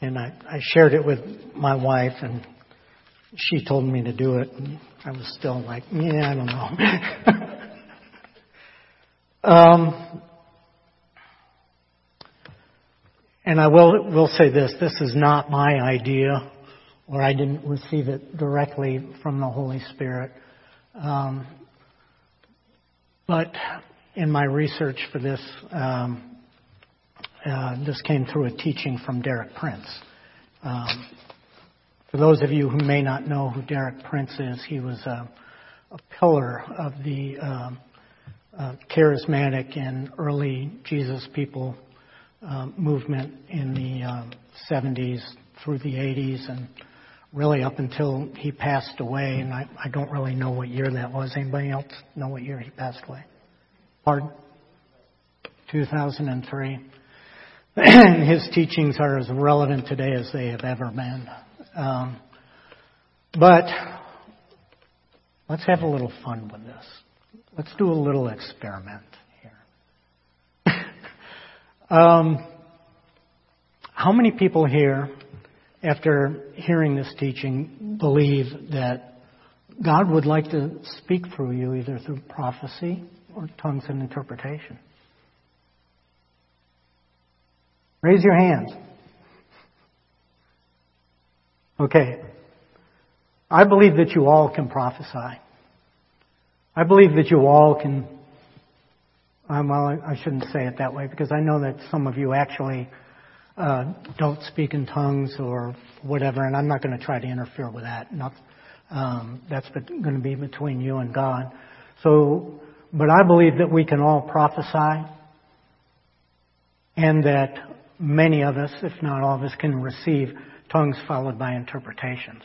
And I, I shared it with my wife, and she told me to do it. And I was still like, yeah, I don't know. um, and I will, will say this this is not my idea, or I didn't receive it directly from the Holy Spirit. Um, but in my research for this, um, uh, this came through a teaching from Derek Prince. Um, for those of you who may not know who Derek Prince is, he was a, a pillar of the um, uh, charismatic and early Jesus people uh, movement in the 70s um, through the 80s and really up until he passed away. And I, I don't really know what year that was. Anybody else know what year he passed away? Pardon? 2003. His teachings are as relevant today as they have ever been. Um, but let's have a little fun with this. Let's do a little experiment. Um, how many people here, after hearing this teaching, believe that God would like to speak through you either through prophecy or tongues and interpretation? Raise your hands. Okay. I believe that you all can prophesy. I believe that you all can. Um, well, I shouldn't say it that way because I know that some of you actually uh, don't speak in tongues or whatever, and I'm not going to try to interfere with that. Not, um, that's going to be between you and God. So but I believe that we can all prophesy and that many of us, if not all of us, can receive tongues followed by interpretations.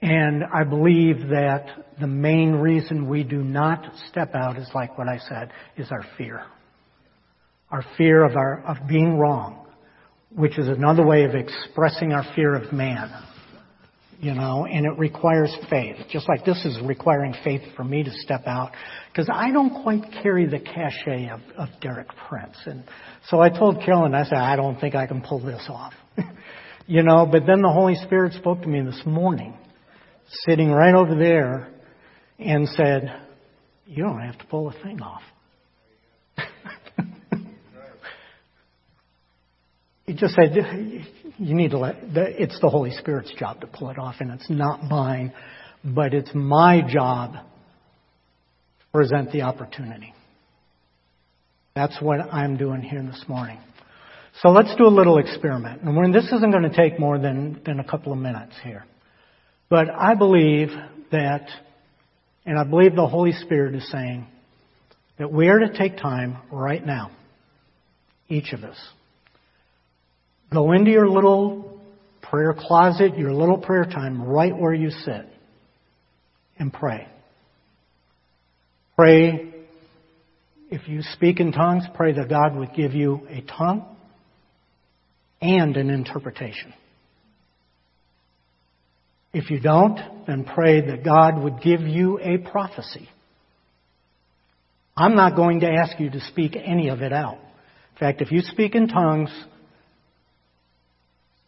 And I believe that the main reason we do not step out is like what I said, is our fear. Our fear of our, of being wrong, which is another way of expressing our fear of man you know, and it requires faith. Just like this is requiring faith for me to step out, because I don't quite carry the cachet of, of Derek Prince. And so I told Carolyn, I said, I don't think I can pull this off. you know, but then the Holy Spirit spoke to me this morning, sitting right over there, and said, You don't have to pull a thing off. He just said, you need to let, it's the Holy Spirit's job to pull it off, and it's not mine, but it's my job to present the opportunity. That's what I'm doing here this morning. So let's do a little experiment. And this isn't going to take more than, than a couple of minutes here. But I believe that, and I believe the Holy Spirit is saying, that we are to take time right now, each of us, Go into your little prayer closet, your little prayer time, right where you sit, and pray. Pray. If you speak in tongues, pray that God would give you a tongue and an interpretation. If you don't, then pray that God would give you a prophecy. I'm not going to ask you to speak any of it out. In fact, if you speak in tongues,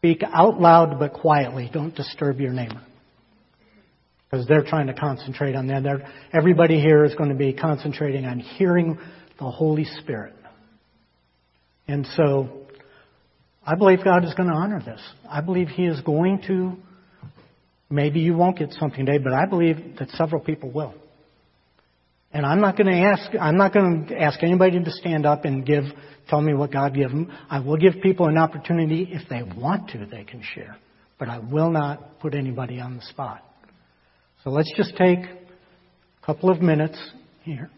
Speak out loud but quietly. Don't disturb your neighbor. Because they're trying to concentrate on that. They're, everybody here is going to be concentrating on hearing the Holy Spirit. And so, I believe God is going to honor this. I believe He is going to, maybe you won't get something today, but I believe that several people will. And I'm not going to ask, I'm not going to ask anybody to stand up and give tell me what God gave them. I will give people an opportunity if they want to, they can share. But I will not put anybody on the spot. So let's just take a couple of minutes here,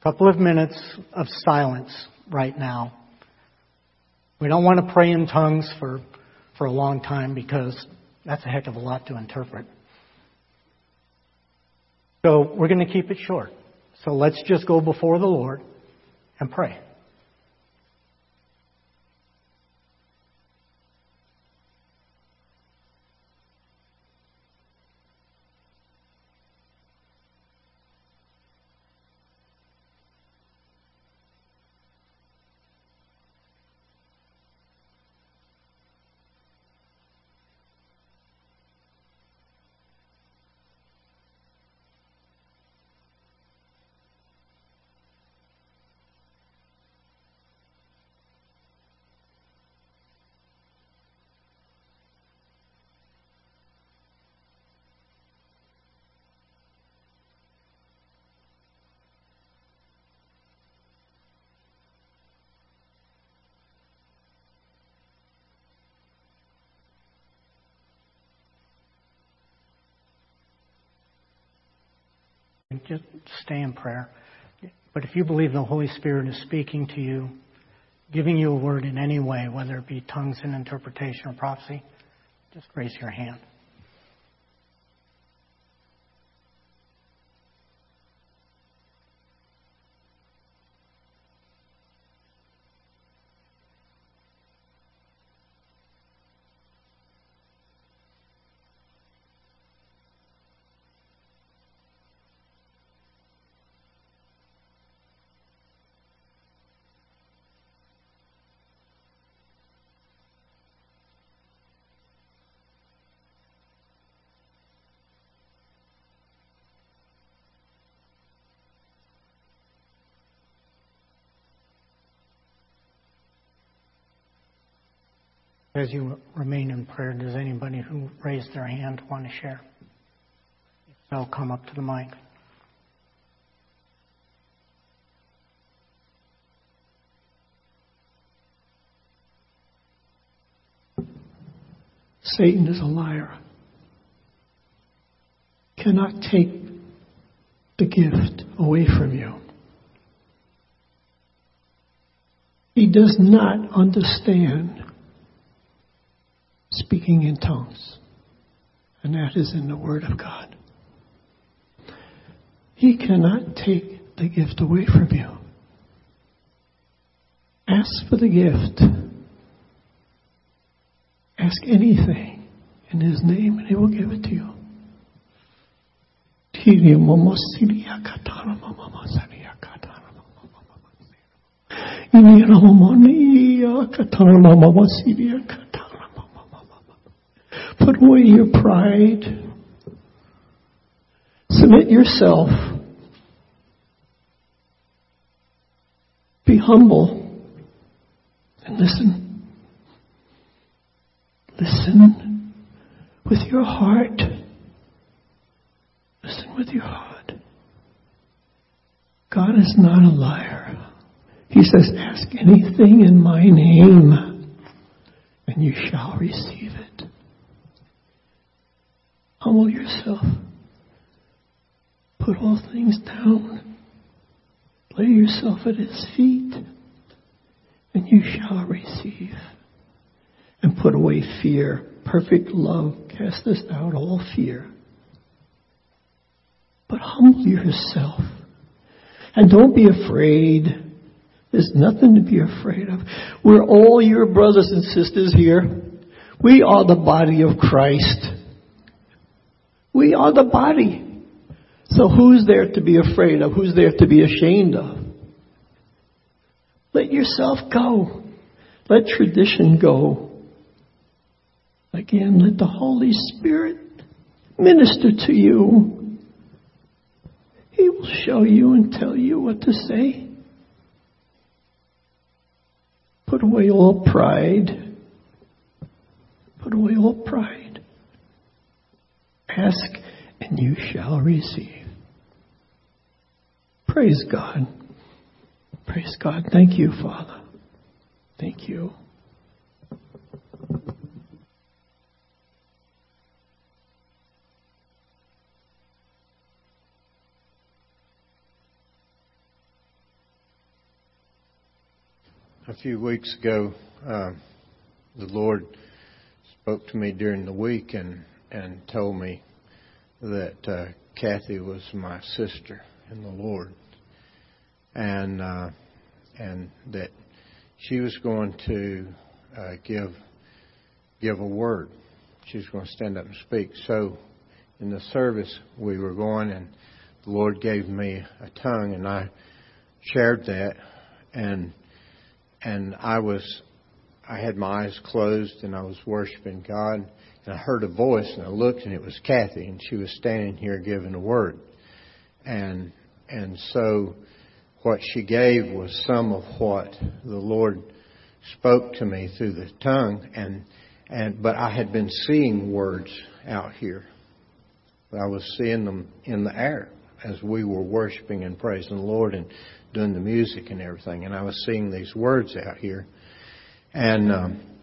a couple of minutes of silence right now. We don't want to pray in tongues for, for a long time because that's a heck of a lot to interpret. So we're going to keep it short. So let's just go before the Lord and pray. Just stay in prayer. But if you believe the Holy Spirit is speaking to you, giving you a word in any way, whether it be tongues and interpretation or prophecy, just raise your hand. As you remain in prayer, does anybody who raised their hand want to share? If so, come up to the mic. Satan is a liar. Cannot take the gift away from you. He does not understand speaking in tongues. And that is in the Word of God. He cannot take the gift away from you. Ask for the gift. Ask anything in His name, and He will give it to you. Put away your pride. Submit yourself. Be humble and listen. Listen with your heart. Listen with your heart. God is not a liar. He says, Ask anything in my name, and you shall receive it. Humble yourself. Put all things down. Lay yourself at his feet, and you shall receive. And put away fear. Perfect love casteth out all fear. But humble yourself. And don't be afraid. There's nothing to be afraid of. We're all your brothers and sisters here. We are the body of Christ. We are the body. So who's there to be afraid of? Who's there to be ashamed of? Let yourself go. Let tradition go. Again, let the Holy Spirit minister to you. He will show you and tell you what to say. Put away all pride. Put away all pride. Ask and you shall receive. Praise God. Praise God. Thank you, Father. Thank you. a few weeks ago, uh, the Lord spoke to me during the week and and told me that uh, Kathy was my sister in the Lord, and uh, and that she was going to uh, give give a word. She was going to stand up and speak. So, in the service we were going, and the Lord gave me a tongue, and I shared that, and and I was I had my eyes closed, and I was worshiping God, and I heard a voice, and I looked, and it was Kathy, and she was standing here giving a word, and and so what she gave was some of what the Lord spoke to me through the tongue and and but I had been seeing words out here. I was seeing them in the air as we were worshiping and praising the Lord and doing the music and everything, and I was seeing these words out here, and um,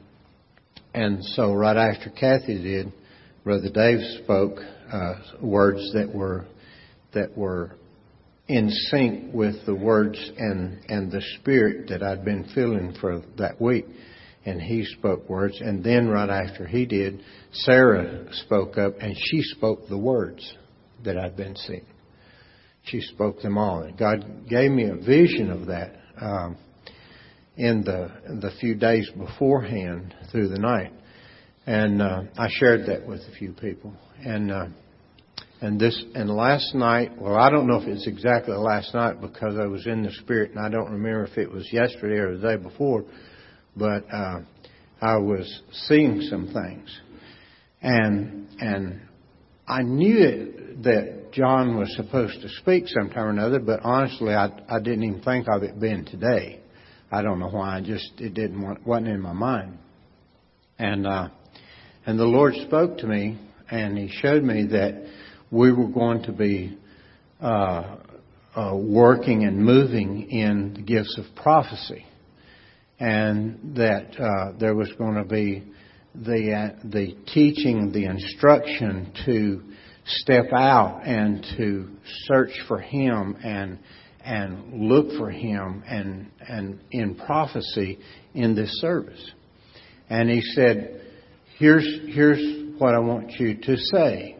and so right after Kathy did, Brother Dave spoke uh, words that were that were in sync with the words and, and the spirit that I'd been feeling for that week. And he spoke words. And then right after he did, Sarah spoke up and she spoke the words that I'd been seeing. She spoke them all. And God gave me a vision of that um, in the the few days beforehand through the night. And uh, I shared that with a few people. And uh, and this, and last night, well, I don't know if it's exactly last night because I was in the spirit and I don't remember if it was yesterday or the day before, but, uh, I was seeing some things. And, and I knew it, that John was supposed to speak sometime or another, but honestly, I, I didn't even think of it being today. I don't know why. I just, it didn't want, wasn't in my mind. And, uh, and the Lord spoke to me and He showed me that we were going to be uh, uh, working and moving in the gifts of prophecy, and that uh, there was going to be the uh, the teaching, the instruction to step out and to search for Him and and look for Him and and in prophecy in this service. And he said, "Here's here's what I want you to say."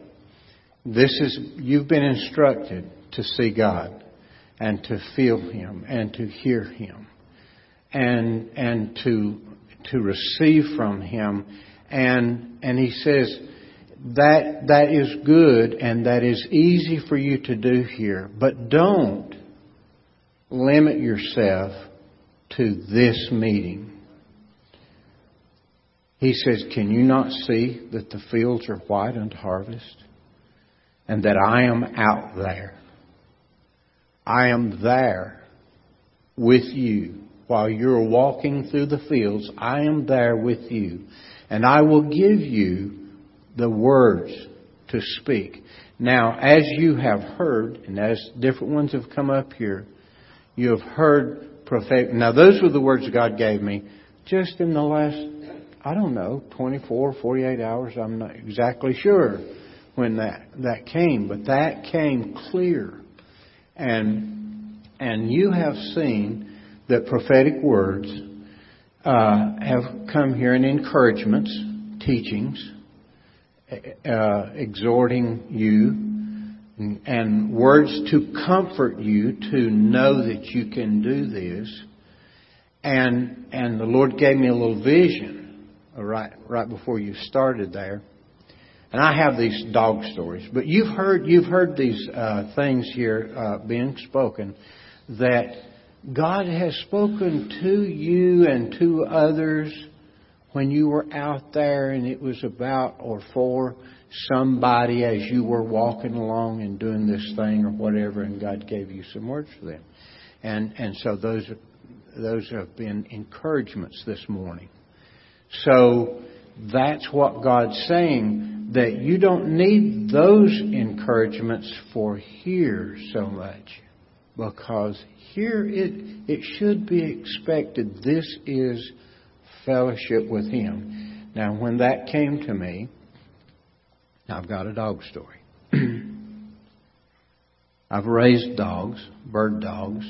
This is, you've been instructed to see God and to feel Him and to hear Him and, and to, to receive from Him. And, and He says, that, that is good and that is easy for you to do here, but don't limit yourself to this meeting. He says, Can you not see that the fields are white unto harvest? and that I am out there. I am there with you while you're walking through the fields. I am there with you, and I will give you the words to speak. Now, as you have heard, and as different ones have come up here, you have heard prophetic. Now, those were the words God gave me just in the last, I don't know, 24, 48 hours. I'm not exactly sure when that, that came, but that came clear. And, and you have seen that prophetic words uh, have come here in encouragements, teachings, uh, exhorting you, and words to comfort you to know that you can do this. And and the Lord gave me a little vision right right before you started there and I have these dog stories, but you've heard you've heard these uh, things here uh, being spoken that God has spoken to you and to others when you were out there, and it was about or for somebody as you were walking along and doing this thing or whatever, and God gave you some words for them, and and so those those have been encouragements this morning. So that's what God's saying that you don't need those encouragements for here so much because here it it should be expected. This is fellowship with him. Now when that came to me i've got a dog story i've raised dogs bird dogs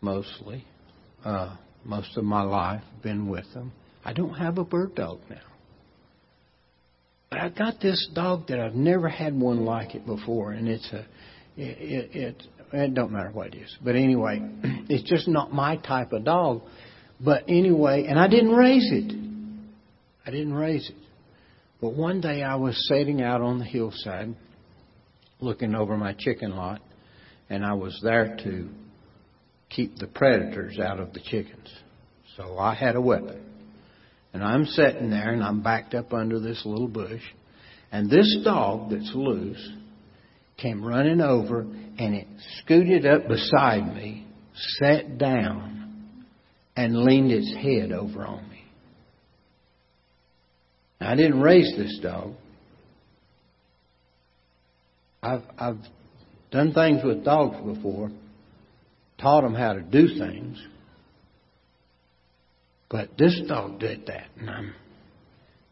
mostly uh, most of my life, been with them. I don't have a bird dog now. But I've got this dog that I've never had one like it before, and it's a, it, it, it, it don't matter what it is. But anyway, it's just not my type of dog. But anyway, and I didn't raise it. I didn't raise it. But one day I was sitting out on the hillside, looking over my chicken lot, and I was there to keep the predators out of the chickens. So I had a weapon. And I'm sitting there and I'm backed up under this little bush. And this dog that's loose came running over and it scooted up beside me, sat down, and leaned its head over on me. Now, I didn't raise this dog. I've, I've done things with dogs before, taught them how to do things. But this dog did that, and I'm,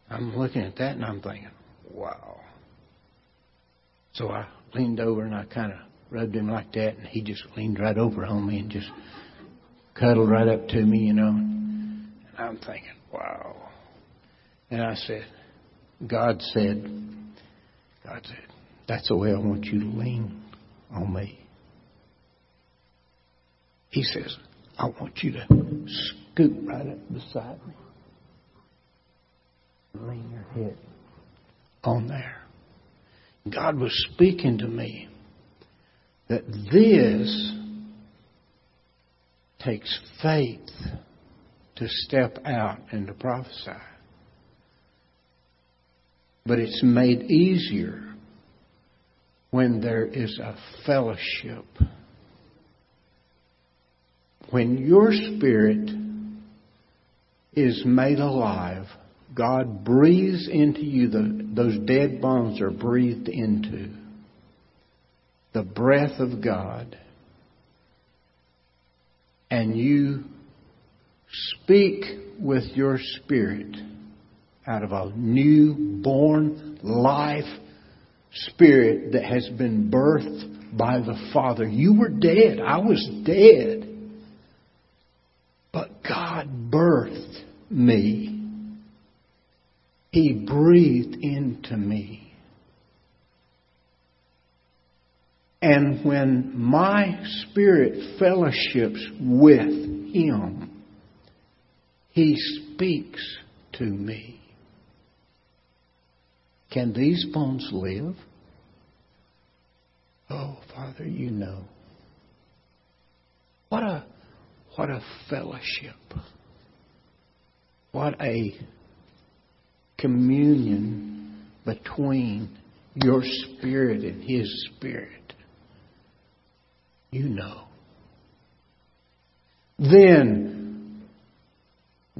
I'm looking at that and I'm thinking, wow. So I leaned over and I kind of rubbed him like that, and he just leaned right over on me and just cuddled right up to me, you know. And I'm thinking, wow. And I said, God said, God said, that's the way I want you to lean on me. He says, I want you to scoot right up beside me. Lean your head on there. God was speaking to me that this takes faith to step out and to prophesy. But it's made easier when there is a fellowship. When your spirit is made alive, God breathes into you, the, those dead bones are breathed into. The breath of God. And you speak with your spirit out of a new born life spirit that has been birthed by the Father. You were dead. I was dead. But God birthed me. He breathed into me. And when my spirit fellowships with Him, He speaks to me. Can these bones live? Oh, Father, you know. What a what a fellowship. What a communion between your spirit and his spirit. You know. Then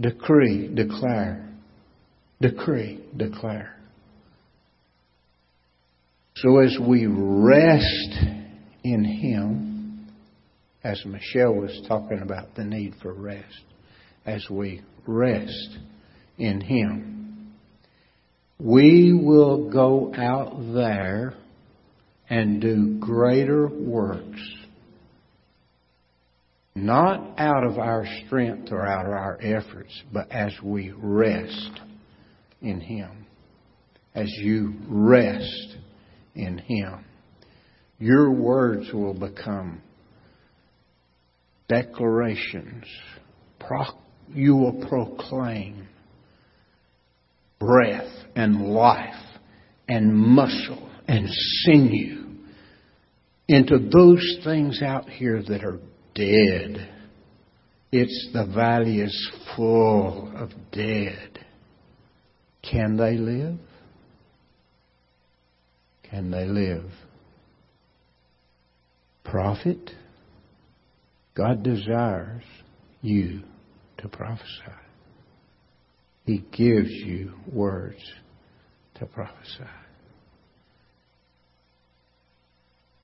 decree, declare, decree, declare. So as we rest in Him, as Michelle was talking about the need for rest, as we rest in Him, we will go out there and do greater works. Not out of our strength or out of our efforts, but as we rest in Him. As you rest in Him. Your words will become declarations. You will proclaim breath and life and muscle and sinew into those things out here that are dead. It's the valley is full of dead. Can they live? Can they live? Prophet, God desires you to prophesy. He gives you words to prophesy.